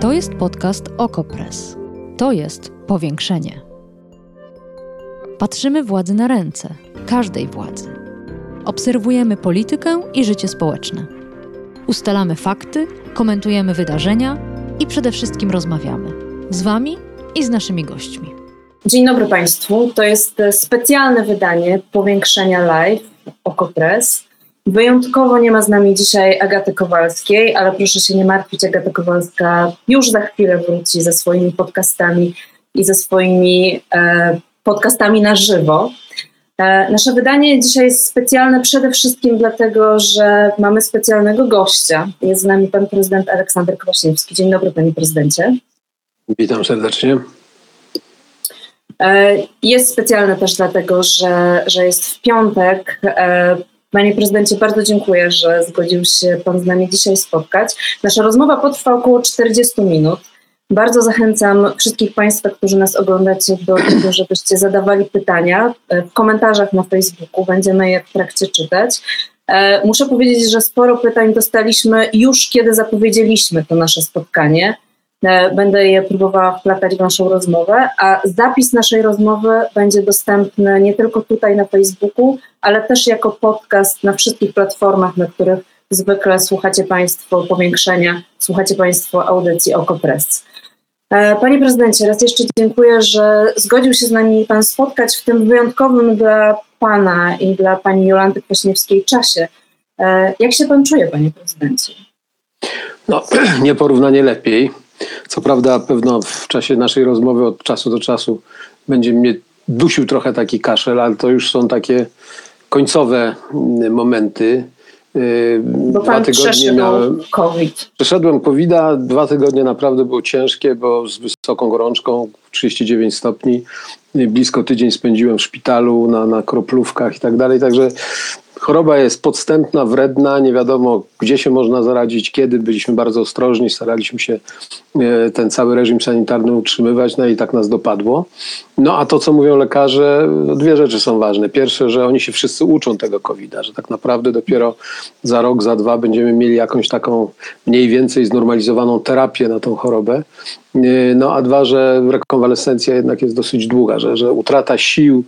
To jest podcast Okopres. To jest powiększenie. Patrzymy władzy na ręce, każdej władzy. Obserwujemy politykę i życie społeczne. Ustalamy fakty, komentujemy wydarzenia i przede wszystkim rozmawiamy z Wami i z naszymi gośćmi. Dzień dobry Państwu. To jest specjalne wydanie powiększenia live Okopres. Wyjątkowo nie ma z nami dzisiaj Agaty Kowalskiej, ale proszę się nie martwić, Agata Kowalska już za chwilę wróci ze swoimi podcastami i ze swoimi e, podcastami na żywo. E, nasze wydanie dzisiaj jest specjalne przede wszystkim dlatego, że mamy specjalnego gościa. Jest z nami pan prezydent Aleksander Kwaśniewski. Dzień dobry, panie prezydencie. Witam serdecznie. E, jest specjalne też dlatego, że, że jest w piątek. Panie prezydencie, bardzo dziękuję, że zgodził się Pan z nami dzisiaj spotkać. Nasza rozmowa potrwa około 40 minut. Bardzo zachęcam wszystkich Państwa, którzy nas oglądacie, do tego, żebyście zadawali pytania w komentarzach na Facebooku. Będziemy je w trakcie czytać. E, muszę powiedzieć, że sporo pytań dostaliśmy już kiedy zapowiedzieliśmy to nasze spotkanie. E, będę je próbowała wplatać w naszą rozmowę, a zapis naszej rozmowy będzie dostępny nie tylko tutaj na Facebooku, ale też jako podcast na wszystkich platformach, na których zwykle słuchacie Państwo powiększenia, słuchacie Państwo audycji Okopres. E, panie prezydencie, raz jeszcze dziękuję, że zgodził się z nami Pan spotkać w tym wyjątkowym dla Pana i dla Pani Jolanty Kwaśniewskiej czasie. E, jak się Pan czuje, Panie prezydencie? No, nieporównanie lepiej. Co prawda, pewno w czasie naszej rozmowy od czasu do czasu będzie mnie dusił trochę taki kaszel, ale to już są takie końcowe mm, momenty. Y, bo dwa tygodnie miałem. COVID. Przeszedłem covid dwa tygodnie naprawdę było ciężkie, bo z wysoką gorączką 39 stopni. Blisko tydzień spędziłem w szpitalu na, na kroplówkach i tak dalej. Także Choroba jest podstępna, wredna, nie wiadomo gdzie się można zaradzić, kiedy. Byliśmy bardzo ostrożni, staraliśmy się e, ten cały reżim sanitarny utrzymywać, no i tak nas dopadło. No a to, co mówią lekarze, no, dwie rzeczy są ważne. Pierwsze, że oni się wszyscy uczą tego COVID-a, że tak naprawdę dopiero za rok, za dwa będziemy mieli jakąś taką mniej więcej znormalizowaną terapię na tą chorobę. E, no a dwa, że rekonwalescencja jednak jest dosyć długa, że, że utrata sił,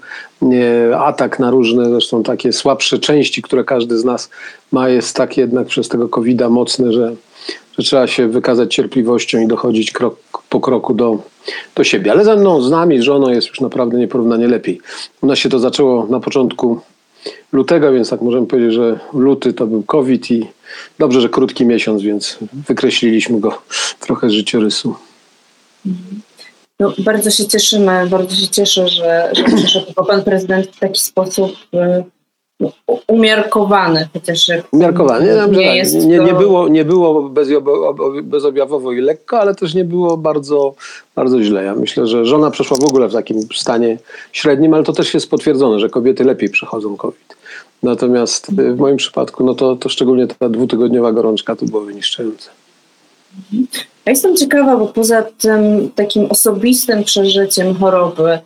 atak na różne, zresztą takie słabsze części, które każdy z nas ma, jest tak jednak przez tego COVID-a mocny, że, że trzeba się wykazać cierpliwością i dochodzić krok po kroku do, do siebie. Ale ze mną, z nami, z żoną jest już naprawdę nieporównanie lepiej. U nas się to zaczęło na początku lutego, więc tak możemy powiedzieć, że luty to był COVID i dobrze, że krótki miesiąc, więc wykreśliliśmy go trochę z życiorysu. No, bardzo się cieszymy, bardzo się cieszę, że, że przyszedł pan prezydent w taki sposób y, umiarkowany, chociaż umiarkowany. Nie, nie, jest nie, nie, było, nie było bezobjawowo i lekko, ale też nie było bardzo, bardzo źle. Ja myślę, że żona przeszła w ogóle w takim stanie średnim, ale to też jest potwierdzone, że kobiety lepiej przechodzą COVID. Natomiast y, w moim przypadku, no to, to szczególnie ta dwutygodniowa gorączka to było wyniszczające. Ja jestem ciekawa, bo poza tym takim osobistym przeżyciem choroby,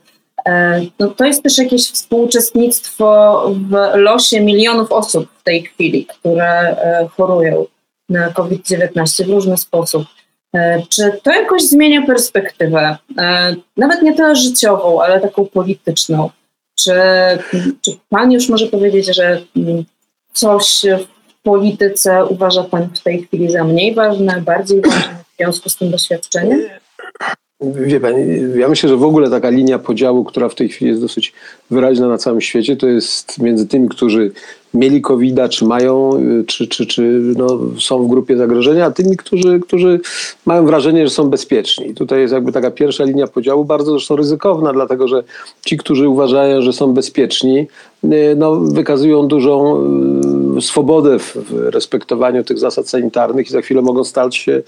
E, no to jest też jakieś współuczestnictwo w losie milionów osób w tej chwili, które e, chorują na COVID-19 w różny sposób. E, czy to jakoś zmienia perspektywę, nawet nie tyle życiową, ale taką polityczną? Czy, czy pan już może powiedzieć, że coś w polityce uważa pan w tej chwili za mniej ważne, bardziej ważne w związku z tym doświadczeniem? Wie pan, ja myślę, że w ogóle taka linia podziału, która w tej chwili jest dosyć wyraźna na całym świecie, to jest między tymi, którzy mieli covid czy mają, czy, czy, czy no, są w grupie zagrożenia, a tymi, którzy, którzy mają wrażenie, że są bezpieczni. Tutaj jest jakby taka pierwsza linia podziału, bardzo zresztą ryzykowna, dlatego że ci, którzy uważają, że są bezpieczni, y, no, wykazują dużą y, swobodę w, respektowaniu tych zasad sanitarnych i za chwilę mogą stać się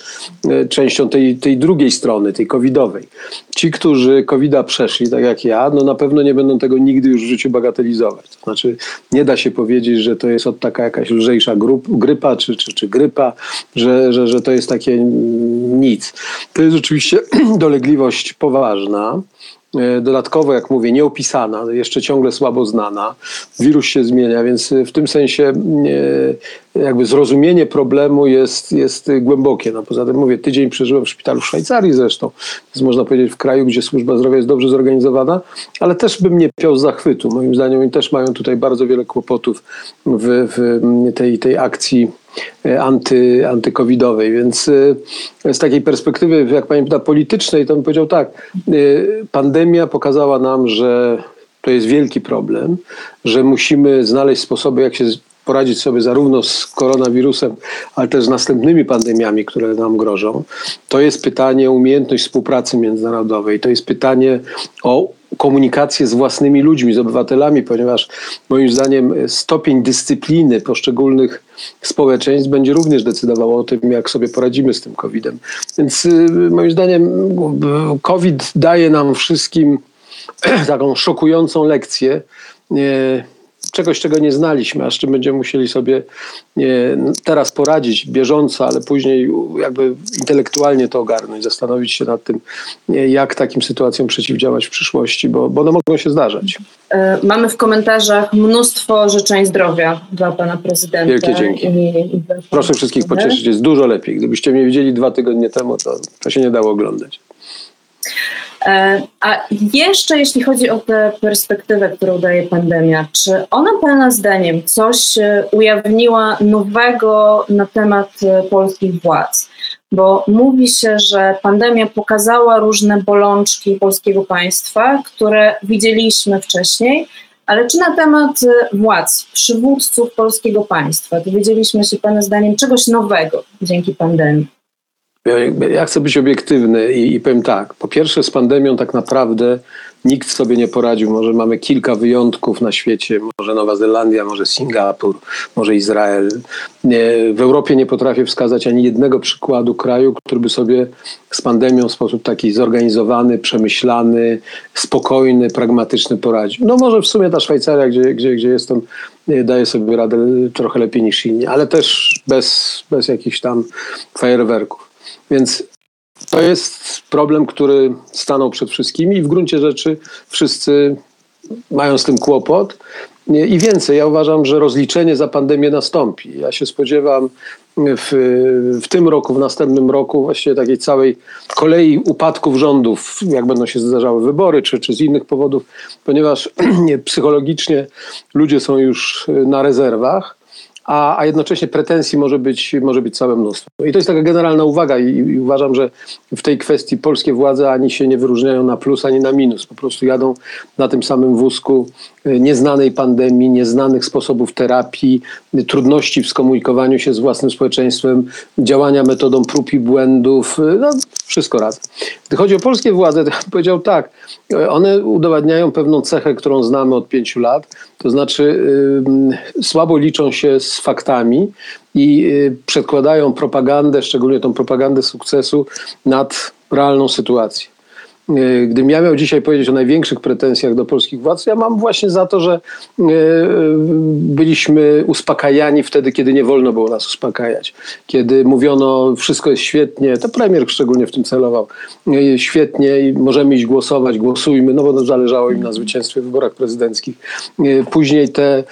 y, częścią tej, tej drugiej strony, tej covidowej. Ci, którzy covida przeszli, tak jak ja, no na pewno nie będą tego nigdy już w życiu bagatelizować. To znaczy, nie da się powiedzieć, że to jest od taka jakaś lżejsza grup, grypa czy, czy, czy grypa, że, że, że to jest takie nic. To jest oczywiście dolegliwość poważna. E, dodatkowo, jak mówię, nieopisana, jeszcze ciągle słabo znana. Wirus się zmienia, więc w tym sensie e, jakby zrozumienie problemu jest, jest głębokie. No poza tym mówię, tydzień przeżyłem w szpitalu w Szwajcarii zresztą, więc można powiedzieć w kraju, gdzie służba zdrowia jest dobrze zorganizowana, ale też bym nie piął zachwytu. Moim zdaniem oni też mają tutaj bardzo wiele kłopotów w, w tej, tej akcji E, anty, antykowidowej. Więc e, z takiej perspektywy, jak pani pyta, politycznej, to bym powiedział tak, e, pandemia pokazała nam, że to jest wielki problem, że musimy znaleźć sposoby, jak się poradzić sobie zarówno z koronawirusem, ale też z następnymi pandemiami, które nam grożą. To jest pytanie o umiejętność współpracy międzynarodowej, to jest pytanie o komunikację z własnymi ludźmi, z obywatelami, ponieważ moim zdaniem stopień dyscypliny poszczególnych społeczeństw będzie również decydował o tym, jak sobie poradzimy z tym COVID-em. Więc y, moim zdaniem COVID daje nam wszystkim taką szokującą lekcję czegoś, czego nie znaliśmy, a z czym będziemy musieli sobie teraz poradzić bieżąco, ale później jakby intelektualnie to ogarnąć, zastanowić się nad tym, jak takim sytuacjom przeciwdziałać w przyszłości, bo, bo one mogą się zdarzać. E, mamy w komentarzach mnóstwo życzeń zdrowia dla pana prezydenta. Wielkie dzięki. I, i Proszę wszystkich pocieszyć, jest dużo lepiej. Gdybyście mnie widzieli dwa tygodnie temu, to, to się nie dało oglądać. E, a jeszcze jeśli chodzi o tę perspektywę, którą daje pandemia, czy ona Pana zdaniem coś e, ujawniła nowego na temat e, polskich władz? Bo mówi się, że pandemia pokazała różne bolączki polskiego państwa, które widzieliśmy wcześniej, ale czy na temat władz, przywódców polskiego państwa dowiedzieliśmy się Pana zdaniem czegoś nowego dzięki pandemii? Ja chcę być obiektywny i, i powiem tak. Po pierwsze, z pandemią tak naprawdę nikt sobie nie poradził. Może mamy kilka wyjątków na świecie, może Nowa Zelandia, może Singapur, może Izrael. w Europie nie potrafię wskazać ani jednego przykładu kraju, który by sobie z pandemią w sposób taki zorganizowany, przemyślany, spokojny, pragmatyczny poradził. No może w sumie ta Szwajcaria, gdzie, gdzie, gdzie jestem, daje sobie radę trochę lepiej niż inni, ale też bez, bez jakichś tam fajerwerków. Więc to jest problem, który stanął przed wszystkimi i w gruncie rzeczy wszyscy mają z tym kłopot. I więcej, ja uważam, że rozliczenie za pandemię nastąpi. Ja się spodziewam w, w tym roku, w następnym roku właściwie takiej całej kolei upadków rządów, jak będą się zdarzały wybory, czy, czy z innych powodów, ponieważ psychologicznie ludzie są już na rezerwach a, a jednocześnie pretensji może być, może być całe mnóstwo. I to jest taka generalna uwaga i, i, uważam, że w tej kwestii polskie władze ani się nie wyróżniają na plus, ani na minus. Po prostu jadą na tym samym wózku nieznanej pandemii, nieznanych sposobów terapii, trudności w skomunikowaniu się z własnym społeczeństwem, działania metodą prób i błędów, no, wszystko raz. Gdy chodzi o polskie władze, to powiedział tak, e, one udowadniają pewną cechę, którą znamy od pięciu lat, to znaczy yy, słabo liczą się z faktami i yy, przedkładają propagandę, szczególnie tą propagandę sukcesu, nad realną sytuację. E, gdybym ja miał dzisiaj powiedzieć o największych pretensjach do polskich władz, ja mam właśnie za to, że e, byliśmy uspokajani wtedy, kiedy nie wolno było nas uspokajać. Kiedy mówiono, wszystko jest świetnie, to premier szczególnie w tym celował, e, świetnie i możemy iść głosować, głosujmy, no bo zależało im na zwycięstwie w wyborach prezydenckich. Później te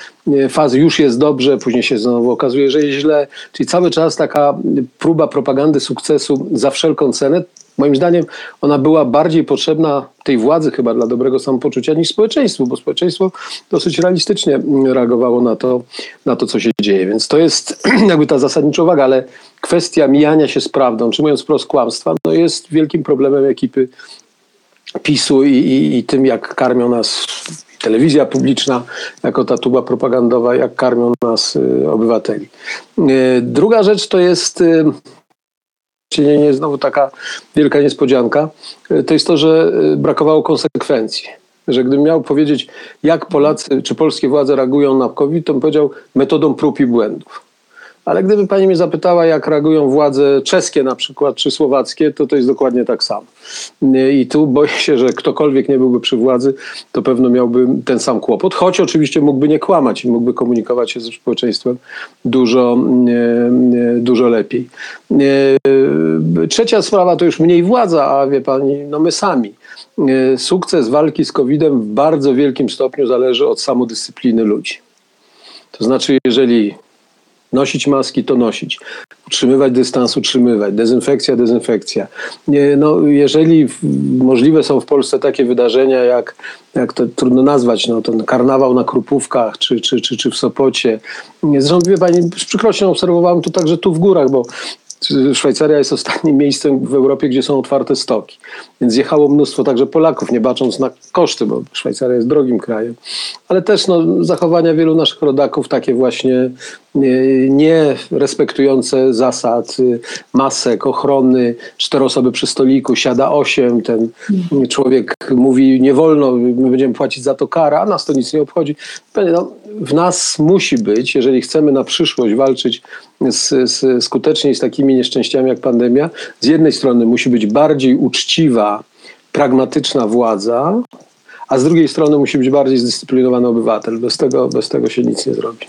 fazy już jest dobrze, później się znowu okazuje, że jest źle. Czyli cały czas taka próba propagandy sukcesu za wszelką cenę, Moim zdaniem ona była bardziej potrzebna tej władzy chyba dla dobrego samopoczucia niż społeczeństwu, bo społeczeństwo dosyć realistycznie reagowało na to, na to co się dzieje. Więc to jest jakby ta zasadnicza uwaga, ale kwestia mijania się z prawdą, czy mówiąc wprost kłamstwa, no jest wielkim problemem ekipy PiSu i, i, i tym, jak karmią nas telewizja publiczna, jako ta tuba propagandowa, jak karmią nas y, obywateli. Y, druga rzecz to jest y, nie, nie znowu taka wielka niespodzianka, e, to jest to, że e, brakowało konsekwencji. Że gdybym miał powiedzieć, jak Polacy czy polskie władze reagują na COVID, to bym powiedział metodą prób i błędów. Ale gdyby pani mnie zapytała, jak reagują władze czeskie na przykład, czy słowackie, to to jest dokładnie tak samo. I tu boję się, że ktokolwiek nie byłby przy władzy, to pewno miałby ten sam kłopot, choć oczywiście mógłby nie kłamać i mógłby komunikować się ze społeczeństwem dużo, dużo lepiej. Trzecia sprawa to już mniej władza, a wie pani, no my sami. Sukces walki z COVID-em w bardzo wielkim stopniu zależy od samodyscypliny ludzi. To znaczy, jeżeli nosić maski, to nosić. Utrzymywać dystans, utrzymywać. Dezynfekcja, dezynfekcja. No, jeżeli możliwe są w Polsce takie wydarzenia, jak, jak to trudno nazwać, no, ten karnawał na Krupówkach czy, czy, czy, czy w Sopocie. Zresztą, wie pani, z przykrością obserwowałem to także tu w górach, bo Szwajcaria jest ostatnim miejscem w Europie, gdzie są otwarte stoki. Więc jechało mnóstwo także Polaków, nie bacząc na koszty, bo Szwajcaria jest drogim krajem. Ale też no, zachowania wielu naszych rodaków, takie właśnie nie respektujące zasad y, masek, ochrony, cztery osoby przy stoliku, siada osiem, ten człowiek mówi nie wolno, my będziemy płacić za to karę, a nas to nic nie obchodzi. No, w nas musi być, jeżeli chcemy na przyszłość walczyć z, z, skutecznie z takimi nieszczęściami jak pandemia, z jednej strony musi być bardziej uczciwa, pragmatyczna władza, a z drugiej strony musi być bardziej zdyscyplinowany obywatel. Bez tego, bez tego się nic nie zrobi.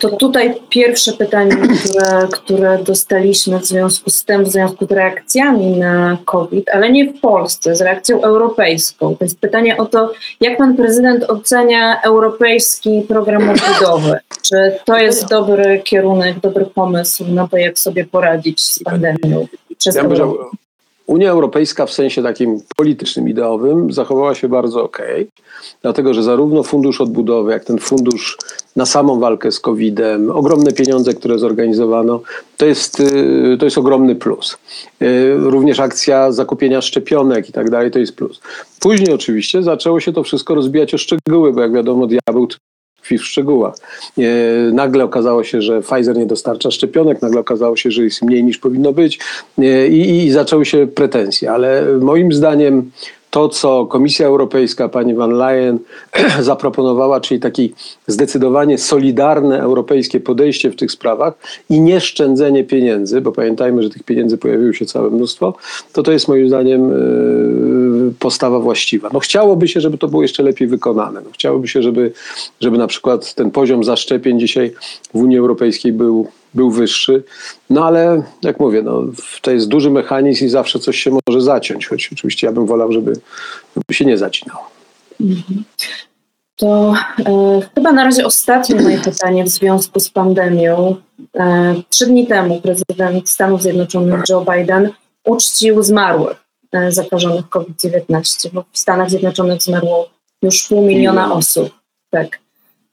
To tutaj pierwsze pytanie, które, które dostaliśmy w związku z tym, w związku z reakcjami na COVID, ale nie w Polsce, z reakcją europejską. To jest pytanie o to, jak pan prezydent ocenia europejski program odbudowy? Czy to jest dobry kierunek, dobry pomysł na to, jak sobie poradzić z pandemią przez ja Unia Europejska w sensie takim politycznym, ideowym zachowała się bardzo ok, dlatego że zarówno fundusz odbudowy, jak ten fundusz na samą walkę z COVID-em, ogromne pieniądze, które zorganizowano, to jest, y, to jest ogromny plus. Y, również akcja zakupienia szczepionek i tak dalej, to jest plus. Później oczywiście zaczęło się to wszystko rozbijać o szczegóły, bo jak wiadomo, diabeł tkwi w szczegółach. Y, nagle okazało się, że Pfizer nie dostarcza szczepionek, nagle okazało się, że jest mniej niż powinno być i, i zaczęły się pretensje, ale moim zdaniem to, co Komisja Europejska, pani van Leyen zaproponowała, czyli takie zdecydowanie solidarne europejskie podejście w tych sprawach i nie szczędzenie pieniędzy, bo pamiętajmy, że tych pieniędzy pojawiło się całe mnóstwo, to to jest moim zdaniem e, postawa właściwa. No chciałoby się, żeby to było jeszcze lepiej wykonane. No chciałoby się, żeby, żeby na przykład ten poziom zaszczepień dzisiaj w Unii Europejskiej był był wyższy. No ale jak mówię, no, to jest duży mechanizm i zawsze coś się może zaciąć, choć oczywiście ja bym wolał, żeby, żeby się nie zacinało. Mhm. To e, chyba na razie ostatnie moje pytanie w związku z pandemią. E, trzy dni temu prezydent Stanów Zjednoczonych Joe Biden uczcił zmarłych e, zakażonych COVID-19, bo w Stanach Zjednoczonych zmarło już pół miliona osób. Tak.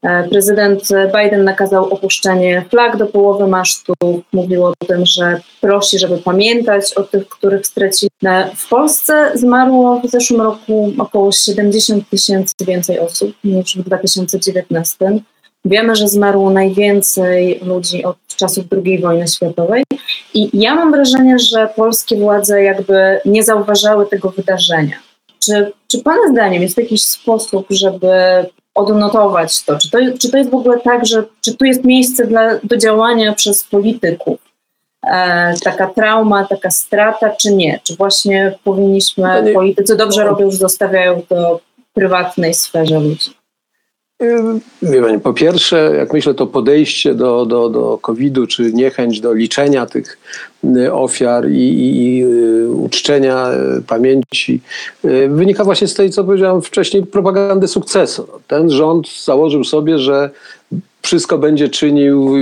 E, prezydent Biden nakazał opuszczenie flag do połowy masztu. Mówił o tym, że prosi, żeby pamiętać o tych, których stracili. W Polsce zmarło w zeszłym roku około 70 tysięcy więcej osób niż w 2019. Wiemy, że zmarło najwięcej ludzi od czasów II wojny światowej. I ja mam wrażenie, że polskie władze jakby nie zauważały tego wydarzenia. Czy, czy Pana zdaniem jest jakiś sposób, żeby odnotować to? Czy to, czy to jest w ogóle tak, że czy tu jest miejsce dla, do działania przez polityków? E, taka trauma, taka strata, czy nie? Czy właśnie powinniśmy, nie, politycy dobrze robią, że zostawiają to prywatnej sferze ludzi? Wie pani, po pierwsze, jak myślę, to podejście do, do, do COVID-u, czy niechęć do liczenia tych ofiar i, i, i y, uczczenia y, pamięci, wynika właśnie z tej, co powiedziałem wcześniej, propagandy sukcesu. Ten rząd założył sobie, że wszystko będzie czynił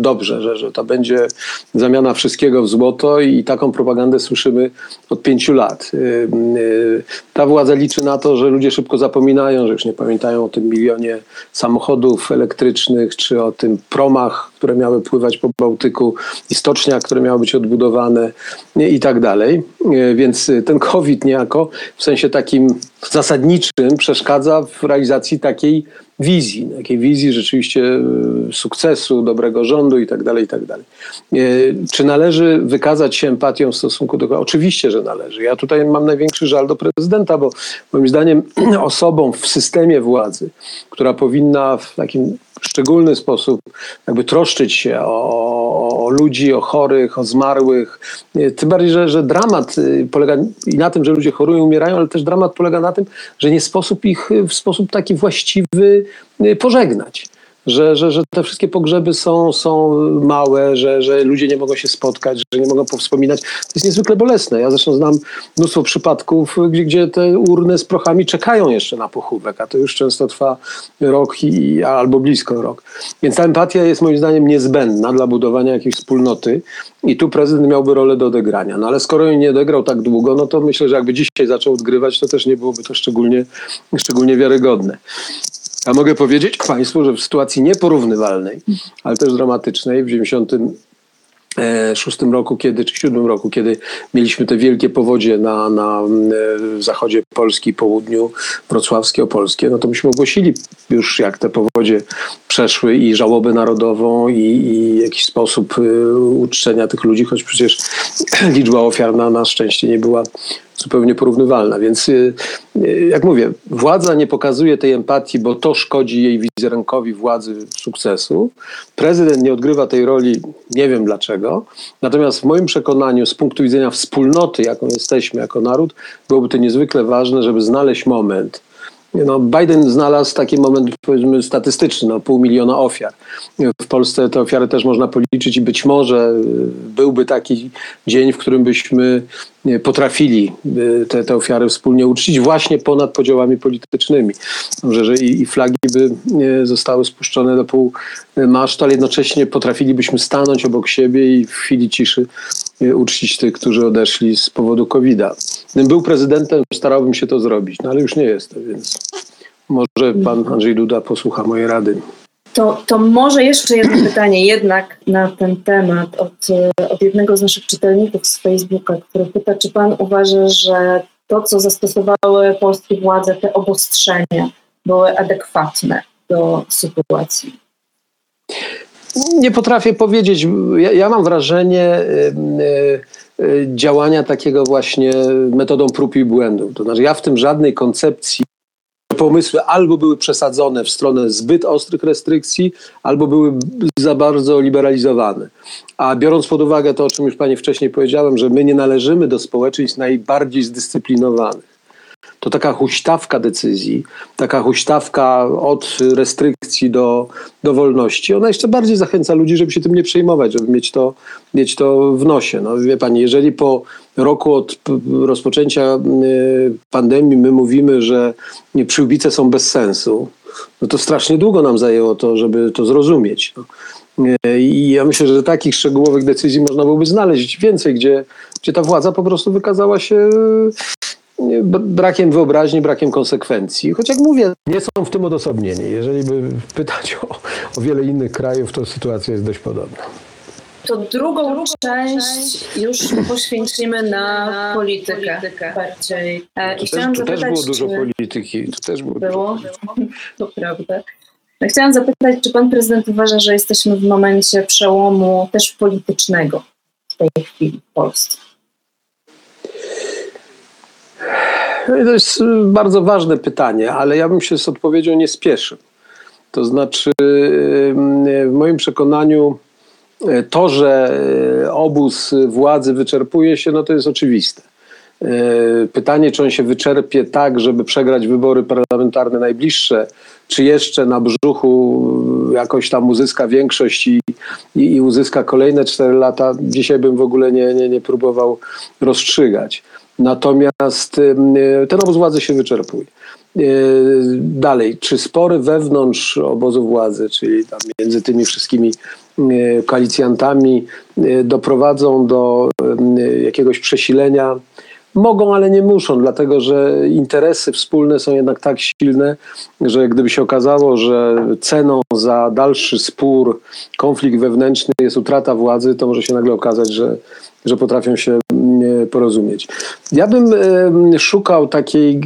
dobrze, że, że to będzie zamiana wszystkiego w złoto i taką propagandę słyszymy od pięciu lat. Y, y, ta władza liczy na to, że ludzie szybko zapominają, że już nie pamiętają o tym milionie samochodów elektrycznych, czy o tym promach, które miały pływać po Bałtyku i stoczniach, które miały być odbudowane i tak dalej. Y, więc ten COVID niejako w sensie takim zasadniczym przeszkadza w realizacji takiej wizji, takiej wizji rzeczywiście sukcesu, dobrego rządu i tak dalej, i tak dalej. Czy należy wykazać się empatią w stosunku do... Oczywiście, że należy. Ja tutaj mam największy żal do prezydenta, bo moim zdaniem osobą w systemie władzy, która powinna w takim szczególny sposób jakby troszczyć się o, o, ludzi, o chorych, o zmarłych. Tym bardziej, że, że dramat y, polega i na tym, że ludzie chorują, umierają, ale też dramat polega na tym, że nie sposób ich w sposób taki właściwy y, pożegnać że, że, że te wszystkie pogrzeby są, są małe, że, że ludzie nie mogą się spotkać, że nie mogą powspominać. To jest niezwykle bolesne. Ja zresztą znam mnóstwo przypadków, gdzie, gdzie te urny z prochami czekają jeszcze na pochówek, a to już często trwa rok i, albo blisko rok. Więc ta empatia jest moim zdaniem niezbędna dla budowania jakiejś wspólnoty i tu prezydent miałby rolę do odegrania. No ale skoro jej nie odegrał tak długo, no to myślę, że jakby dzisiaj zaczął odgrywać, to też nie byłoby to szczególnie, szczególnie wiarygodne. Ja mogę powiedzieć Państwu, że w sytuacji nieporównywalnej, ale też dramatycznej w 90 e, roku, kiedy, czy siódmym roku, kiedy mieliśmy te wielkie powodzie na, na e, zachodzie Polski, południu wrocławskie, opolskie, no to myśmy ogłosili już jak te powodzie przeszły i żałobę narodową i, i jakiś sposób e, uczczenia tych ludzi, choć przecież liczba ofiar na, na szczęście nie była zupełnie porównywalna. Więc y, y, jak mówię, władza nie pokazuje tej empatii, bo to szkodzi jej wizerunkowi władzy sukcesu. Prezydent nie odgrywa tej roli, nie wiem dlaczego. Natomiast w moim przekonaniu, z punktu widzenia wspólnoty, jaką jesteśmy jako naród, byłoby to niezwykle ważne, żeby znaleźć moment, no, Biden znalazł taki moment, powiedzmy, statystyczny, no, pół miliona ofiar. W Polsce te ofiary też można policzyć i być może byłby taki dzień, w którym byśmy potrafili te, te ofiary wspólnie uczcić właśnie ponad podziałami politycznymi. Że, że i, i flagi by zostały spuszczone do pół masztu, ale jednocześnie potrafilibyśmy stanąć obok siebie i w chwili ciszy uczcić tych, którzy odeszli z powodu COVID-a. Gdybym był prezydentem, starałbym się to zrobić, no ale już nie jestem, więc może pan Andrzej Duda posłucha mojej rady. To, to może jeszcze jedno pytanie jednak na ten temat od, od jednego z naszych czytelników z Facebooka, który pyta, czy pan uważa, że to, co zastosowały polskie władze, te obostrzenia, były adekwatne do sytuacji? Nie potrafię powiedzieć. Ja, ja mam wrażenie y, y, działania takiego właśnie metodą prób i błędów. To znaczy, ja w tym żadnej koncepcji pomysły albo były przesadzone w stronę zbyt ostrych restrykcji, albo były za bardzo liberalizowane. A biorąc pod uwagę to, o czym już Pani wcześniej powiedziałem, że my nie należymy do społeczeństw najbardziej zdyscyplinowanych to taka huśtawka decyzji, taka huśtawka od restrykcji do, do wolności, ona jeszcze bardziej zachęca ludzi, żeby się tym nie przejmować, żeby mieć to, mieć to w nosie. No, wie pani, jeżeli po roku od rozpoczęcia y, pandemii my mówimy, że przyłbice są bez sensu, no to strasznie długo nam zajęło to, żeby to zrozumieć. No. Y, I ja myślę, że takich szczegółowych decyzji można byłoby znaleźć więcej, gdzie, gdzie ta władza po prostu wykazała się brakiem wyobraźni, brakiem konsekwencji. Choć jak mówię, nie są w tym odosobnieni. Jeżeli by pytać o, o wiele innych krajów, to sytuacja jest dość podobna. To drugą część już poświęcimy na politykę bardziej. E, I chciałam zapytać, też było dużo polityki. To też było, było? To prawda. Chciałam zapytać, czy pan prezydent uważa, że jesteśmy w momencie przełomu też politycznego w tej chwili w Polsce? To jest y, bardzo ważne pytanie, ale ja bym się z odpowiedzią nie spieszył. To znaczy, y, w moim przekonaniu, y, to, że obóz władzy wyczerpuje się, no to jest oczywiste. Pytanie, czy on się wyczerpie tak, żeby przegrać wybory parlamentarne najbliższe, czy jeszcze na brzuchu jakoś tam uzyska większość i, i, i uzyska kolejne cztery lata, dzisiaj bym w ogóle nie, nie, nie próbował rozstrzygać. Natomiast ten obóz władzy się wyczerpuje. Dalej, czy spory wewnątrz obozu władzy, czyli tam między tymi wszystkimi koalicjantami doprowadzą do jakiegoś przesilenia Mogą, ale nie muszą, dlatego że interesy wspólne są jednak tak silne, że gdyby się okazało, że ceną za dalszy spór, konflikt wewnętrzny jest utrata władzy, to może się nagle okazać, że, że potrafią się porozumieć. Ja bym szukał takiej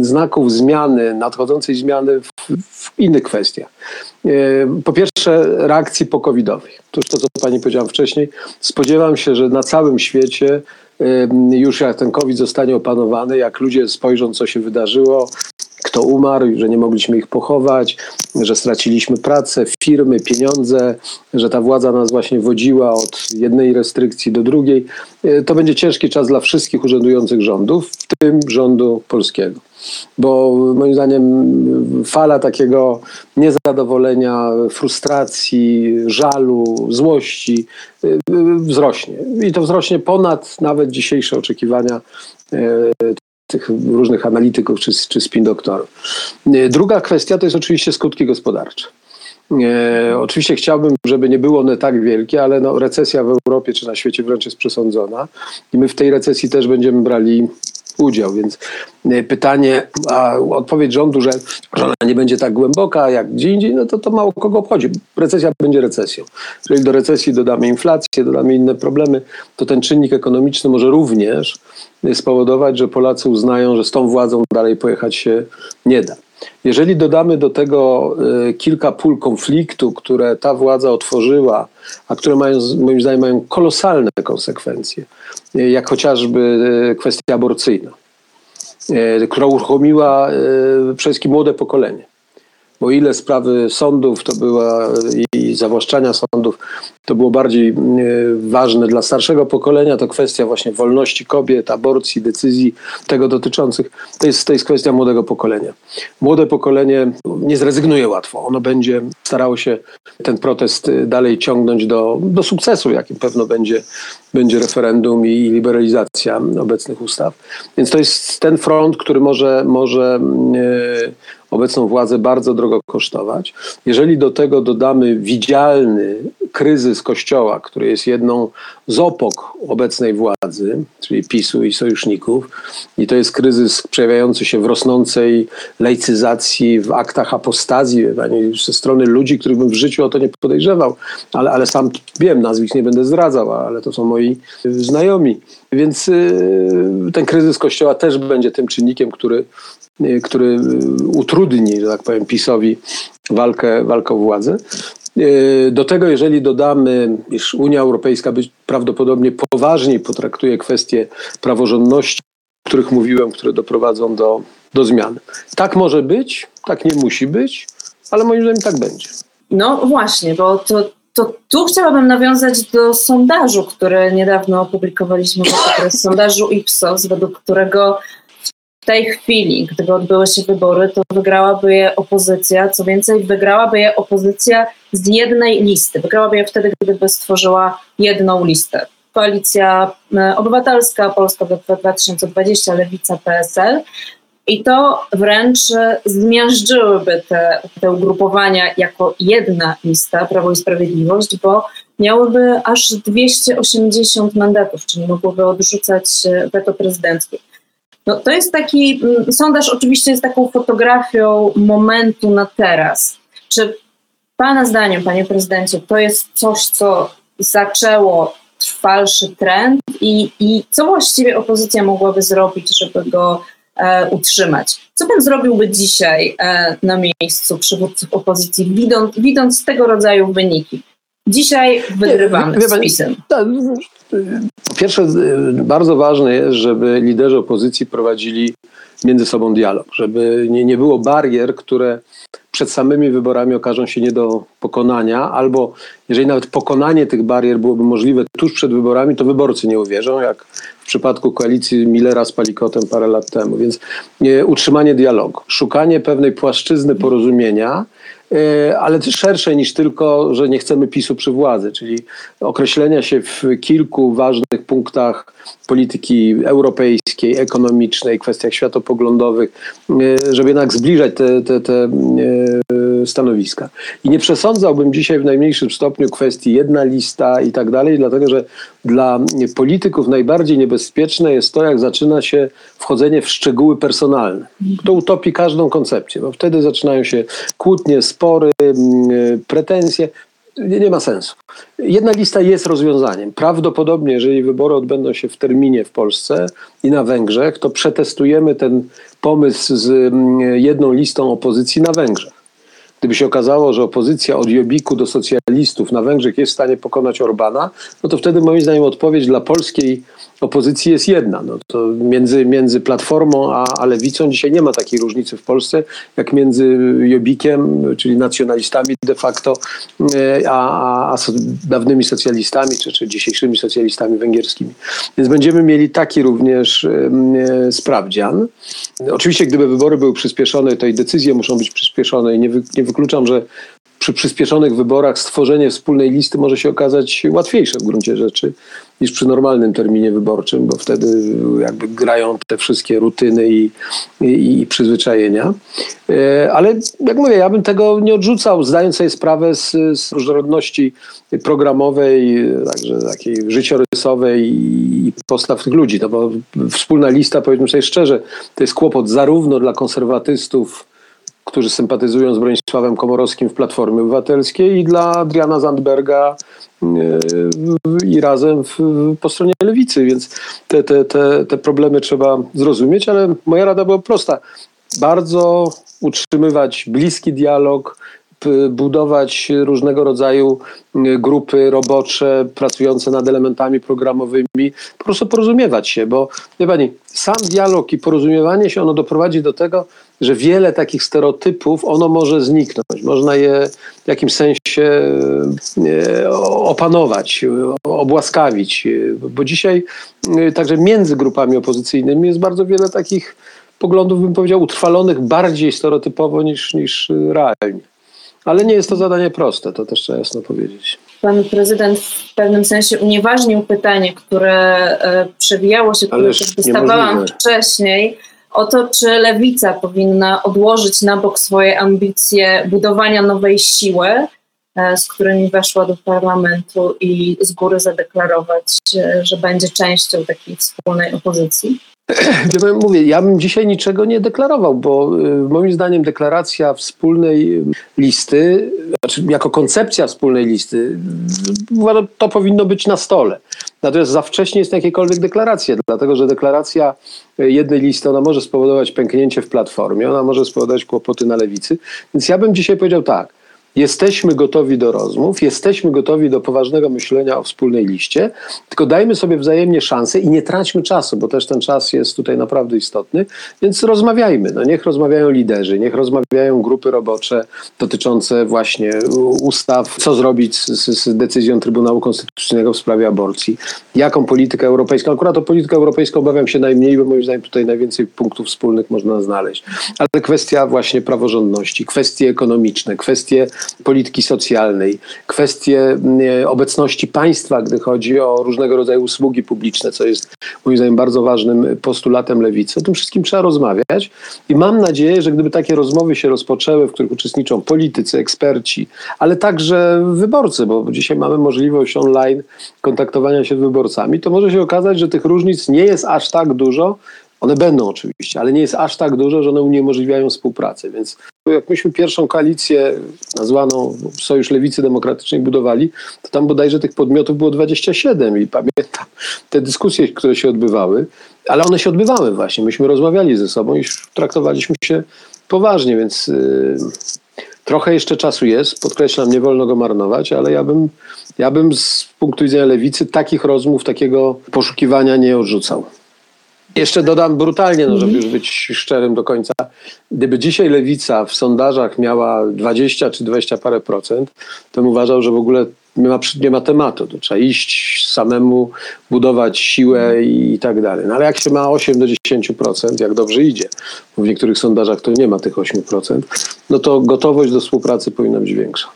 znaków zmiany, nadchodzącej zmiany w, w innych kwestiach. Po pierwsze, reakcji pokowidowej. Otóż to, co pani powiedziałam wcześniej, spodziewam się, że na całym świecie już jak ten COVID zostanie opanowany, jak ludzie spojrzą, co się wydarzyło, kto umarł, że nie mogliśmy ich pochować, że straciliśmy pracę, firmy, pieniądze, że ta władza nas właśnie wodziła od jednej restrykcji do drugiej. E, to będzie ciężki czas dla wszystkich urzędujących rządów, w tym rządu polskiego. Bo moim zdaniem fala takiego niezadowolenia, frustracji, żalu, złości e, wzrośnie. I to wzrośnie ponad nawet dzisiejsze oczekiwania e, tych różnych analityków czy, czy spin doktorów. E, druga kwestia to jest oczywiście skutki gospodarcze. E, oczywiście chciałbym, żeby nie było one tak wielkie, ale no, recesja w Europie czy na świecie wręcz jest przesądzona i my w tej recesji też będziemy brali udział. Więc e, pytanie, a odpowiedź rządu, że, ona nie będzie tak głęboka jak gdzie indziej, no to to mało kogo obchodzi. Recesja będzie recesją. Jeżeli do recesji dodamy inflację, dodamy inne problemy, to ten czynnik ekonomiczny może również spowodować, że Polacy uznają, że z tą władzą dalej pojechać się nie da. Jeżeli dodamy do tego e, kilka pól konfliktu, które ta władza otworzyła, a które mają, moim zdaniem mają kolosalne konsekwencje, e, jak chociażby e, kwestia aborcyjna, która uruchomiła przede wszystkim młode pokolenie o ile sprawy sądów to była i zawłaszczania sądów to było bardziej e, ważne dla starszego pokolenia, to kwestia właśnie wolności kobiet, aborcji, decyzji tego dotyczących, to jest, to jest kwestia młodego pokolenia. Młode pokolenie nie zrezygnuje łatwo. Ono będzie starało się ten protest e, dalej ciągnąć do, do sukcesu, jakim pewno będzie, będzie referendum i liberalizacja obecnych ustaw. Więc to jest ten front, który może, może yy, obecną władzę bardzo drogo kosztować. Jeżeli do tego dodamy widzialny kryzys Kościoła, który jest jedną z opok obecnej władzy, czyli PiSu i sojuszników, i to jest kryzys przejawiający się w rosnącej laicyzacji, w aktach apostazji ze strony ludzi, których bym w życiu o to nie podejrzewał, ale, ale sam wiem, nazwisk nie będę zdradzał, ale to są moi znajomi. Więc y, ten kryzys Kościoła też będzie tym czynnikiem, który który y, utrudni, że tak powiem, PiSowi walkę, walkę o władzę. Y, do tego, jeżeli dodamy, iż Unia Europejska być prawdopodobnie poważniej potraktuje kwestie praworządności, o których mówiłem, które doprowadzą do, do zmian. Tak może być, tak nie musi być, ale moim zdaniem tak będzie. No właśnie, bo to, to tu chciałabym nawiązać do sondażu, który niedawno opublikowaliśmy, sondażu Ipsos, według którego w tej chwili, gdyby odbyły się wybory, to wygrałaby je opozycja. Co więcej, wygrałaby je opozycja z jednej listy. Wygrałaby je wtedy, gdyby stworzyła jedną listę. Koalicja e, Obywatelska, Polska 2020, Lewica, PSL. I to wręcz zmiażdżyłyby te, te ugrupowania jako jedna lista, Prawo i Sprawiedliwość, bo miałyby aż 280 mandatów, czyli mogłyby odrzucać weto prezydenckie. No, to jest taki, mm, sondaż oczywiście jest taką fotografią momentu na teraz. Czy Pana zdaniem, Panie Prezydencie, to jest coś, co zaczęło trwalszy trend i, i co właściwie opozycja mogłaby zrobić, żeby go e, utrzymać? Co Pan zrobiłby dzisiaj e, na miejscu przywódców opozycji, widząc, widząc tego rodzaju wyniki? Dzisiaj wygrywamy z PiSem. Po pierwsze, bardzo ważne jest, żeby liderzy opozycji prowadzili między sobą dialog, żeby nie, nie było barier, które przed samymi wyborami okażą się nie do pokonania, albo jeżeli nawet pokonanie tych barier byłoby możliwe tuż przed wyborami, to wyborcy nie uwierzą, jak w przypadku koalicji Millera z Palikotem parę lat temu. Więc nie, utrzymanie dialogu, szukanie pewnej płaszczyzny porozumienia, ale szersze niż tylko, że nie chcemy PiSu przy władzy, czyli określenia się w kilku ważnych punktach polityki europejskiej, ekonomicznej, kwestiach światopoglądowych, e, żeby jednak zbliżać te, te, te e, stanowiska. I nie przesądzałbym dzisiaj w najmniejszym stopniu kwestii jedna lista i tak dalej, dlatego że dla polityków najbardziej niebezpieczne jest to, jak zaczyna się wchodzenie w szczegóły personalne. To utopi każdą koncepcję, bo wtedy zaczynają się kłótnie, spory, pretensje nie, nie ma sensu. Jedna lista jest rozwiązaniem. Prawdopodobnie, jeżeli wybory odbędą się w terminie w Polsce i na Węgrzech, to przetestujemy ten pomysł z mm, jedną listą opozycji na Węgrzech. gdyby się okazało, że opozycja od Jobiku do socjalistów na Węgrzech jest w stanie pokonać Orbana, no to wtedy moim zdaniem odpowiedź dla polskiej opozycji jest jedna. No to między, między Platformą a, a Lewicą dzisiaj nie ma takiej różnicy w Polsce, jak między Jobikiem, czyli nacjonalistami de facto, e, a, a, a dawnymi socjalistami, czy, czy dzisiejszymi socjalistami węgierskimi. Więc będziemy mieli taki również e, sprawdzian. Oczywiście, gdyby wybory były przyspieszone, to i decyzje muszą być przyspieszone i nie, wy, nie wykluczam, że przy przyspieszonych wyborach stworzenie wspólnej listy może się okazać łatwiejsze w gruncie rzeczy niż przy normalnym terminie wyborczym, bo wtedy jakby grają te wszystkie rutyny i, i, i przyzwyczajenia. E, ale jak mówię, ja bym tego nie odrzucał, zdając sobie sprawę z, z różnorodności programowej, także takiej życiorysowej i postaw tych ludzi. No bo wspólna lista, powiedzmy sobie szczerze, to jest kłopot zarówno dla konserwatystów, którzy sympatyzują z Bronisławem Komorowskim w Platformie Obywatelskiej i dla Adriana Zandberga e, i razem w, po stronie lewicy, więc te, te, te, te problemy trzeba zrozumieć, ale moja rada była prosta. Bardzo utrzymywać bliski dialog, budować różnego rodzaju grupy robocze pracujące nad elementami programowymi, po prostu porozumiewać się, bo wie pani, sam dialog i porozumiewanie się, ono doprowadzi do tego, że wiele takich stereotypów, ono może zniknąć. Można je w jakimś sensie e, opanować, obłaskawić, bo dzisiaj także między grupami opozycyjnymi jest bardzo wiele takich poglądów, bym powiedział, utrwalonych bardziej stereotypowo niż, niż realnie. Ale nie jest to zadanie proste, to też trzeba jasno powiedzieć. Pan prezydent w pewnym sensie unieważnił pytanie, które e, przewijało się, które dostawałam wcześniej, o to, czy lewica powinna odłożyć na bok swoje ambicje budowania nowej siły, e, z którymi weszła do parlamentu i z góry zadeklarować, e, że będzie częścią takiej wspólnej opozycji? Mówię, ja bym dzisiaj niczego nie deklarował, bo y, moim zdaniem deklaracja wspólnej listy, znaczy jako koncepcja wspólnej listy, to powinno być na stole. Natomiast za wcześnie jest jakiekolwiek deklaracje, dlatego że deklaracja jednej listy, ona może spowodować pęknięcie w platformie, ona może spowodować kłopoty na lewicy. Więc ja bym dzisiaj powiedział tak, Jesteśmy gotowi do rozmów, jesteśmy gotowi do poważnego myślenia o wspólnej liście, tylko dajmy sobie wzajemnie szansę i nie traćmy czasu, bo też ten czas jest tutaj naprawdę istotny, więc rozmawiajmy. No niech rozmawiają liderzy, niech rozmawiają grupy robocze dotyczące właśnie ustaw, co zrobić z, z decyzją Trybunału Konstytucyjnego w sprawie aborcji, jaką politykę europejską. Akurat o politykę europejską obawiam się najmniej, bo moim zdaniem tutaj najwięcej punktów wspólnych można znaleźć. Ale kwestia właśnie praworządności, kwestie ekonomiczne, kwestie polityki socjalnej, kwestie e, obecności państwa, gdy chodzi o różnego rodzaju usługi publiczne, co jest moim zdaniem bardzo ważnym postulatem lewicy. O tym wszystkim trzeba rozmawiać i mam nadzieję, że gdyby takie rozmowy się rozpoczęły, w których uczestniczą politycy, eksperci, ale także wyborcy, bo dzisiaj mamy możliwość online kontaktowania się z wyborcami, to może się okazać, że tych różnic nie jest aż tak dużo, one będą oczywiście, ale nie jest aż tak dużo, że one uniemożliwiają współpracę. Więc jak myśmy pierwszą koalicję nazwaną Sojusz Lewicy Demokratycznej budowali, to tam bodajże tych podmiotów było 27 i pamiętam te dyskusje, które się odbywały, ale one się odbywały właśnie. Myśmy rozmawiali ze sobą i traktowaliśmy się poważnie, więc yy, trochę jeszcze czasu jest. Podkreślam, nie wolno go marnować, ale ja bym, ja bym z punktu widzenia lewicy takich rozmów, takiego poszukiwania nie odrzucał. Jeszcze dodam brutalnie, no, żeby mhm. już być szczerym do końca. Gdyby dzisiaj lewica w sondażach miała 20 czy 20 parę procent, to bym uważał, że w ogóle nie ma, nie ma tematu. To trzeba iść samemu, budować siłę i, i tak dalej. No ale jak się ma 8 do 10%, jak dobrze idzie, bo w niektórych sondażach to nie ma tych 8%, no to gotowość do współpracy powinna być większa.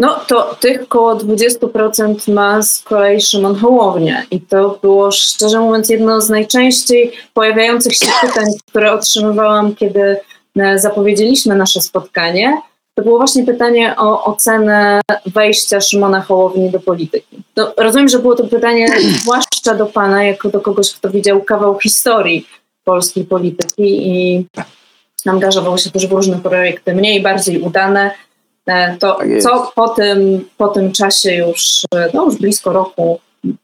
No to tych około 20% ma z kolei Szymon Hołownia i to było szczerze mówiąc jedno z najczęściej pojawiających się pytań, które otrzymywałam, kiedy e, zapowiedzieliśmy nasze spotkanie. To było właśnie pytanie o ocenę wejścia Szymona Hołowni do polityki. No, rozumiem, że było to pytanie zwłaszcza do Pana, jako do kogoś, kto widział kawał historii polskiej polityki i angażował się też w różne projekty, mniej, bardziej udane, to tak co po tym, po tym czasie już, no już blisko roku,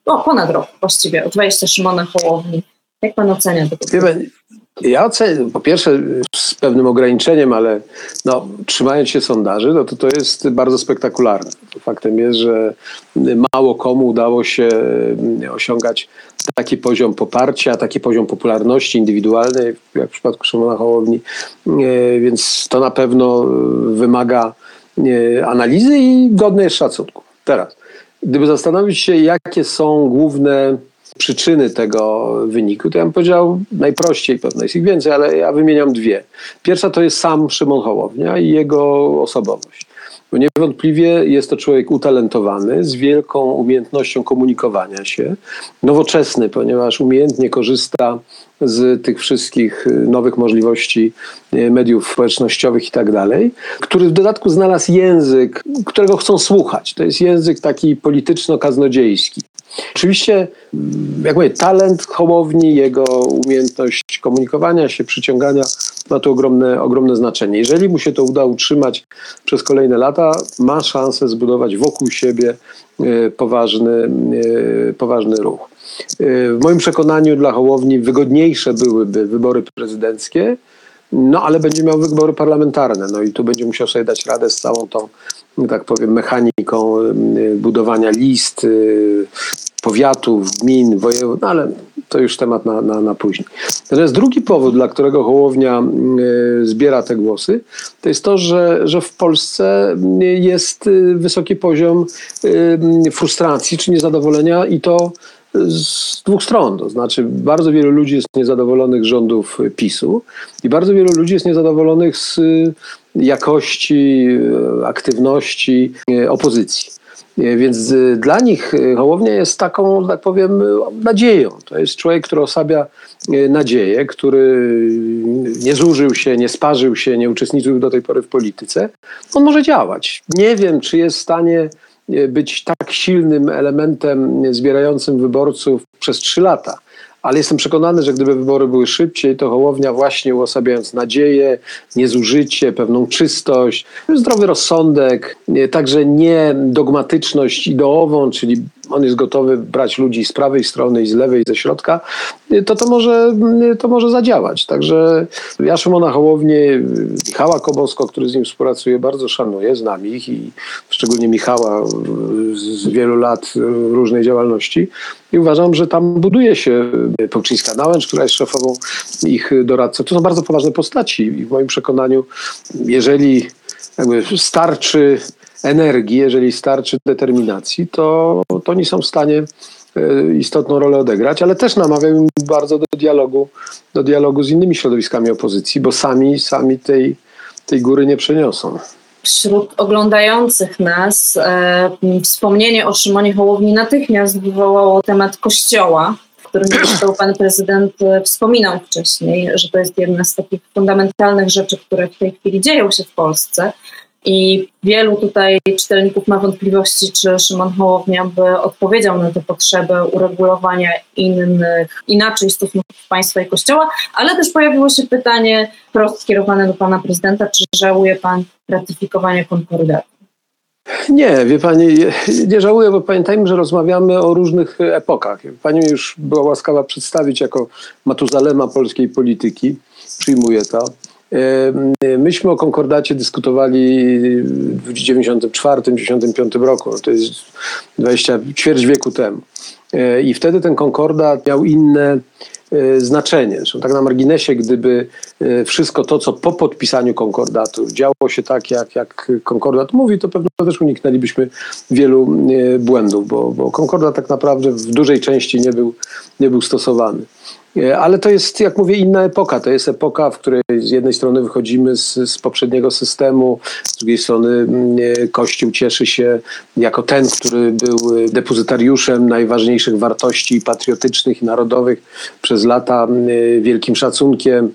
no ponad rok właściwie, od wejścia Szymona Hołowni, jak pan ocenia to? Ja ocenię, po pierwsze z pewnym ograniczeniem, ale no, trzymając się sondaży, no to to jest bardzo spektakularne. Faktem jest, że mało komu udało się osiągać taki poziom poparcia, taki poziom popularności indywidualnej, jak w przypadku Szymona Hołowni, e, więc to na pewno wymaga e, analizy i godne jest szacunku. Teraz, gdyby zastanowić się, jakie są główne przyczyny tego wyniku, to ja bym powiedział najprościej, pewno jest ich więcej, ale ja wymieniam dwie. Pierwsza to jest sam Szymon Hołownia i jego osobowość. Bo niewątpliwie jest to człowiek utalentowany, z wielką umiejętnością komunikowania się, nowoczesny, ponieważ umiejętnie korzysta z tych wszystkich nowych możliwości e, mediów społecznościowych i tak dalej, który w dodatku znalazł język, którego chcą słuchać. To jest język taki polityczno-kaznodziejski. Oczywiście, jak mówię, talent Hołowni, jego umiejętność komunikowania się, przyciągania ma tu ogromne, ogromne znaczenie. Jeżeli mu się to uda utrzymać przez kolejne lata, ma szansę zbudować wokół siebie e, poważny, e, poważny ruch. E, w moim przekonaniu dla Hołowni wygodniejsze byłyby wybory prezydenckie, no ale będzie miał wybory parlamentarne, no i tu będzie musiał sobie dać radę z całą tą, tak powiem, mechaniką budowania list, powiatów, gmin, województw, no ale to już temat na, na, na później. Natomiast drugi powód, dla którego Hołownia y, zbiera te głosy, to jest to, że, że w Polsce jest y, wysoki poziom y, frustracji czy niezadowolenia i to z dwóch stron. To znaczy, bardzo wielu ludzi jest niezadowolonych z rządów PiSu i bardzo wielu ludzi jest niezadowolonych z jakości, aktywności opozycji. Więc y, dla nich y, Hołownia jest taką, tak powiem, nadzieją. To jest człowiek, który osabia nadzieję, który nie zużył się, nie sparzył się, nie uczestniczył do tej pory w polityce. On może działać. Nie wiem, czy jest w stanie być tak silnym elementem zbierającym wyborców przez trzy lata ale jestem przekonany, że gdyby wybory były szybciej, to Hołownia właśnie uosabiając nadzieję, niezużycie, pewną czystość, zdrowy rozsądek, także nie dogmatyczność ideową, czyli on jest gotowy brać ludzi z prawej strony i z lewej, ze środka, to to może, to może zadziałać. Także ja Szymona Hołownię, Michała Kobosko, który z nim współpracuje, bardzo szanuję, znam ich i szczególnie Michała z wielu lat różnej działalności i uważam, że tam buduje się Pełczyńska-Nałęcz, która jest szefową ich doradców. To są bardzo poważne postaci i w moim przekonaniu, jeżeli starczy energii, jeżeli starczy determinacji, to, to oni są w stanie e, istotną rolę odegrać, ale też namawiam bardzo do dialogu, do dialogu z innymi środowiskami opozycji, bo sami, sami tej, tej góry nie przeniosą. Wśród oglądających nas e, wspomnienie o Szymonie Hołowni natychmiast wywołało temat kościoła, w którym zresztą pan prezydent e, wspominał wcześniej, że to jest jedna z takich fundamentalnych rzeczy, które w tej chwili dzieją się w Polsce. I wielu tutaj czytelników ma wątpliwości, czy Szymon Hołownia by odpowiedział na tę potrzebę uregulowania innych, inaczej stosunków państwa i kościoła, ale też pojawiło się pytanie prosto skierowane do pana prezydenta, czy żałuje pan ratyfikowania konkordatu? Nie, wie pani, nie żałuję, bo pamiętajmy, że rozmawiamy o różnych epokach. Pani już była łaskawa przedstawić jako Matuzalema polskiej polityki. Przyjmuję to. Myśmy o konkordacie dyskutowali w 1994-1995 roku. To jest 20, ćwierć wieku temu. E, I wtedy ten konkordat miał inne e, znaczenie. Zresztą tak na marginesie, gdyby e, wszystko to, co po podpisaniu konkordatu działo się tak, jak, jak konkordat mówi, to pewno też uniknęlibyśmy wielu błędów, bo, bo konkordat tak naprawdę w dużej części nie był, nie był stosowany. E, ale to jest, jak mówię, inna epoka. To jest epoka, w której z jednej strony wychodzimy z, z poprzedniego systemu, z drugiej strony mm, e, Kościół cieszy się jako ten, który był depozytariuszem najważniejszych wartości patriotycznych i narodowych przez lata mm, e, wielkim szacunkiem.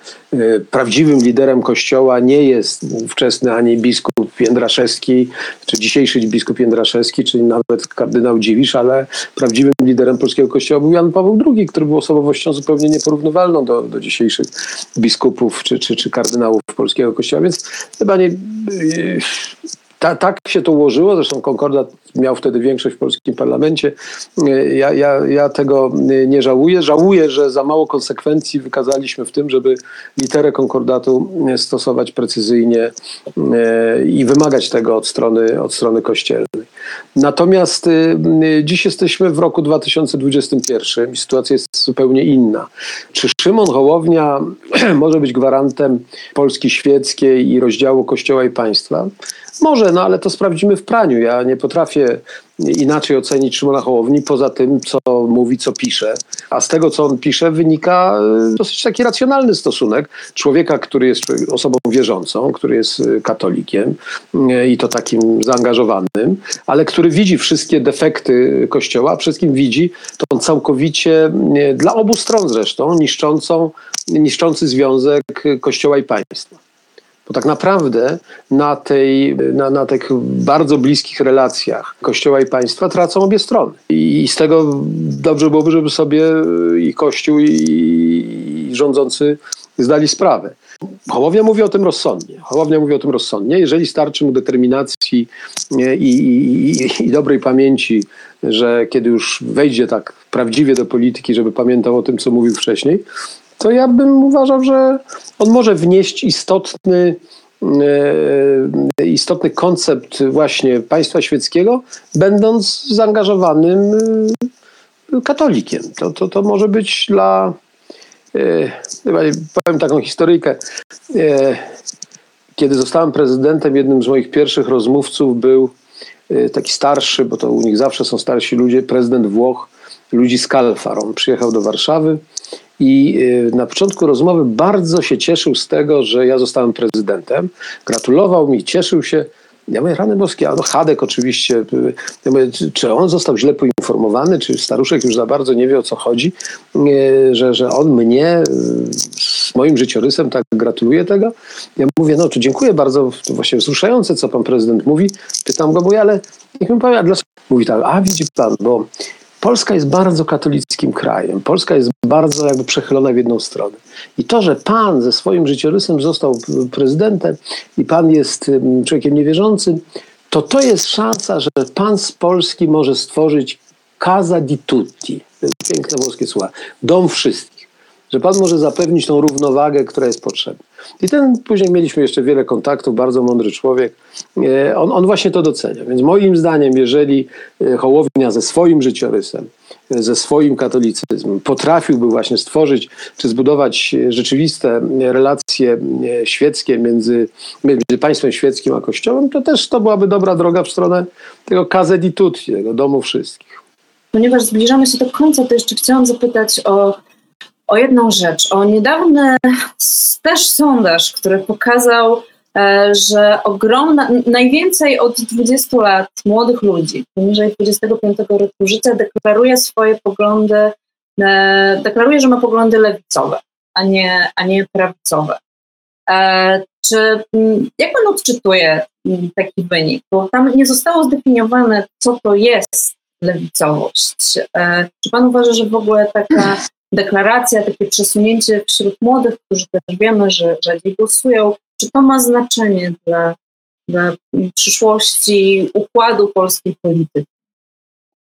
Prawdziwym liderem Kościoła nie jest ówczesny ani biskup Jędraszewski, czy dzisiejszy biskup Jędraszewski, czy nawet kardynał Dziwisz, ale prawdziwym liderem polskiego Kościoła był Jan Paweł II, który był osobowością zupełnie nieporównywalną do, do dzisiejszych biskupów czy, czy, czy kardynałów polskiego kościoła. Więc chyba nie, ta, tak się to ułożyło, zresztą Konkordat miał wtedy większość w polskim parlamencie. Ja, ja, ja tego nie żałuję. Żałuję, że za mało konsekwencji wykazaliśmy w tym, żeby literę konkordatu stosować precyzyjnie e, i wymagać tego od strony, od strony kościelnej. Natomiast dziś jesteśmy w roku 2021 i sytuacja jest zupełnie inna. Czy Szymon Hołownia może być gwarantem Polski świeckiej i rozdziału Kościoła i państwa? Może, no ale to sprawdzimy w praniu. Ja nie potrafię inaczej ocenić Szymona Hołowni poza tym, co mówi, co pisze. A z tego, co on pisze, wynika e, dosyć taki racjonalny stosunek człowieka, który jest osobą wierzącą, który jest e, katolikiem e, i to takim zaangażowanym, ale który widzi wszystkie defekty Kościoła, a wszystkim widzi tą całkowicie, dla obu stron zresztą, niszczącą, niszczący związek Kościoła i państwa. Bo tak naprawdę na, tej, na, na tych bardzo bliskich relacjach Kościoła i państwa tracą obie strony. I z tego dobrze byłoby, żeby sobie i Kościół, i, i rządzący zdali sprawę. Hołownia mówi o tym rozsądnie. Hołownia mówi o tym rozsądnie. Jeżeli starczy mu determinacji i, i, i, dobrej pamięci, że kiedy już wejdzie tak prawdziwie do polityki, żeby pamiętał o tym, co mówił wcześniej, to ja bym uważał, że on może wnieść istotny, e, istotny koncept właśnie państwa świeckiego, będąc zaangażowanym e, katolikiem. To, to, to może być dla. E, powiem taką historyjkę. Kiedy zostałem prezydentem, jednym z moich pierwszych rozmówców był taki starszy, bo to u nich zawsze są starsi ludzie, prezydent Włoch, ludzi z Kalfar. On przyjechał do Warszawy i y, na początku rozmowy bardzo się cieszył z tego, że ja zostałem prezydentem. Gratulował mi, cieszył się. Ja mówię, rany boskie, a no Hadek oczywiście, y, ja mówię, czy on został źle poinformowany, czy staruszek już za bardzo nie wie o co chodzi, y, że, że on mnie z moim życiorysem tak gratuluje tego. Ja mówię, no to dziękuję bardzo, to właśnie wzruszające, co pan prezydent mówi. Pytam go, mówię, ale niech mi powie, a dlaczego? Mówi tak, a widzi pan, bo Polska jest bardzo katolickim krajem. Polska jest bardzo jakby przechylona w jedną stronę. I to, że pan ze swoim życiorysem został prezydentem i pan jest człowiekiem niewierzącym, to to jest szansa, że pan z Polski może stworzyć casa di tutti. Piękne włoskie słowa. Dom wszystkich. Że pan może zapewnić tą równowagę, która jest potrzebna. I ten później mieliśmy jeszcze wiele kontaktów, bardzo mądry człowiek. E, on, on właśnie to docenia. Więc moim zdaniem, jeżeli e, Hołownia ze swoim życiorysem, e, ze swoim katolicyzmem potrafiłby właśnie stworzyć czy zbudować rzeczywiste relacje świeckie między, między państwem świeckim a Kościołem, to też to byłaby dobra droga w stronę tego case di tutti, tego domu wszystkich. Ponieważ zbliżamy się do końca, to jeszcze chciałam zapytać o o jedną rzecz, o niedawny też sondaż, który pokazał, e, że ogromna, najwięcej od 20 lat młodych ludzi, poniżej 25 roku życia, deklaruje swoje poglądy, e, deklaruje, że ma poglądy lewicowe, a nie, a nie prawicowe. E, czy, jak pan odczytuje taki wynik? Bo tam nie zostało zdefiniowane, co to jest lewicowość. Czy pan uważa, że w ogóle taka deklaracja, takie przesunięcie wśród młodych, którzy też wiemy, że rzadziej głosują, czy to ma znaczenie dla, dla przyszłości układu polskiej polityki?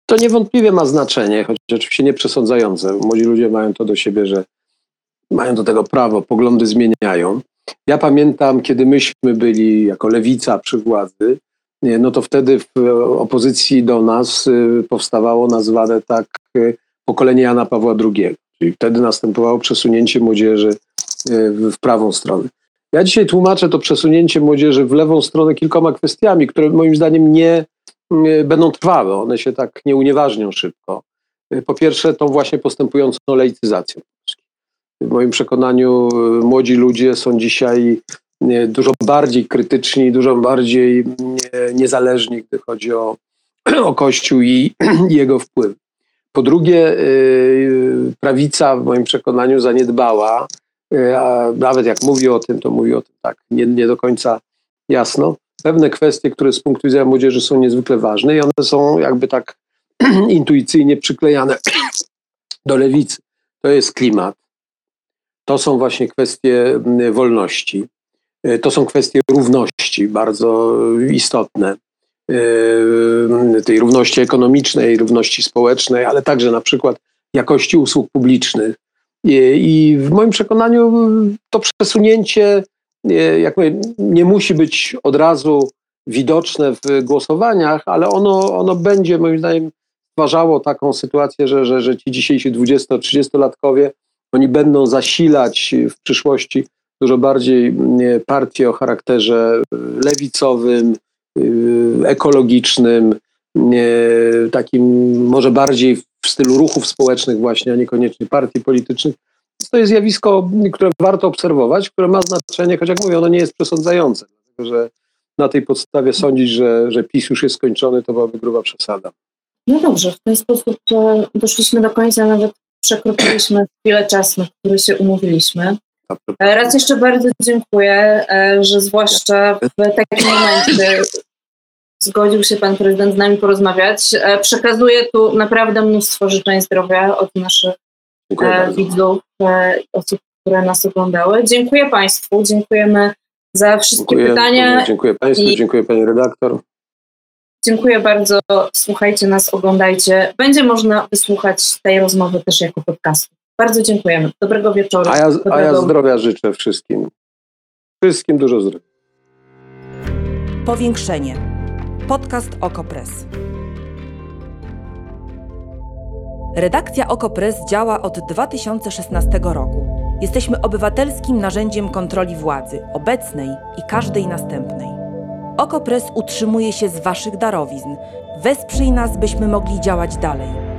To niewątpliwie ma znaczenie, choć oczywiście nie przesądzające. Młodzi ludzie mają to do siebie, że mają do tego prawo, poglądy zmieniają. Ja pamiętam, kiedy myśmy byli jako lewica przy władzy, no to wtedy w opozycji do nas y, powstawało nazwane tak y, pokolenie Jana Pawła II. Czyli wtedy następowało przesunięcie młodzieży e, w prawą stronę. Ja dzisiaj tłumaczę to przesunięcie młodzieży w lewą stronę kilkoma kwestiami, które moim zdaniem nie będą trwałe. One się tak nie unieważnią szybko. E, po pierwsze, tą właśnie postępującą laicyzacją. W moim przekonaniu e, młodzi ludzie są dzisiaj dużo bardziej krytyczni, dużo bardziej niezależni, gdy chodzi o, o Kościół i, i jego wpływ. Po drugie, y, prawica w moim przekonaniu zaniedbała, y, a nawet jak mówi o tym, to mówi o tym tak nie, nie do końca jasno. Pewne kwestie, które z punktu widzenia młodzieży są niezwykle ważne i one są jakby tak intuicyjnie przyklejane do lewicy. To jest klimat. To są właśnie kwestie wolności. y, to są kwestie równości, bardzo istotne. Y, tej równości ekonomicznej, równości społecznej, ale także na przykład jakości usług publicznych. I, w moim przekonaniu to przesunięcie y, jak mówię, nie musi być od razu widoczne w głosowaniach, ale ono, ono będzie moim zdaniem stwarzało taką sytuację, że, że, że ci dzisiejsi 20-30-latkowie, oni będą zasilać w przyszłości dużo bardziej partie o charakterze lewicowym, y, ekologicznym, takim może bardziej w stylu ruchów społecznych właśnie, a niekoniecznie partii politycznych. To jest zjawisko, które warto obserwować, które ma znaczenie, choć jak mówię, ono nie jest przesądzające, dlatego że na tej podstawie sądzić, że, że PiS już jest skończony, to byłaby gruba przesada. No dobrze, w ten sposób e, doszliśmy do końca, nawet przekroczyliśmy chwilę czasu, na który się umówiliśmy. E, raz jeszcze bardzo dziękuję, e, że zwłaszcza w takim momencie zgodził się pan prezydent z nami porozmawiać. Przekazuję tu naprawdę mnóstwo życzeń zdrowia od naszych widzów, osób, które nas oglądały. Dziękuję państwu, dziękujemy za wszystkie dziękuję, pytania. Dziękuję państwu, I... dziękuję pani redaktor. Dziękuję bardzo. Słuchajcie nas, oglądajcie. Będzie można wysłuchać tej rozmowy też jako podcastu. Bardzo dziękujemy. Dobrego wieczoru. A ja, Dobrego... a ja zdrowia życzę wszystkim. Wszystkim dużo zdrowia. Powiększenie. Podcast OKO.press. Redakcja OKO.press działa od 2016 roku. Jesteśmy obywatelskim narzędziem kontroli władzy, obecnej i każdej następnej. OKO.press utrzymuje się z Waszych darowizn. Wesprzyj nas, byśmy mogli działać dalej.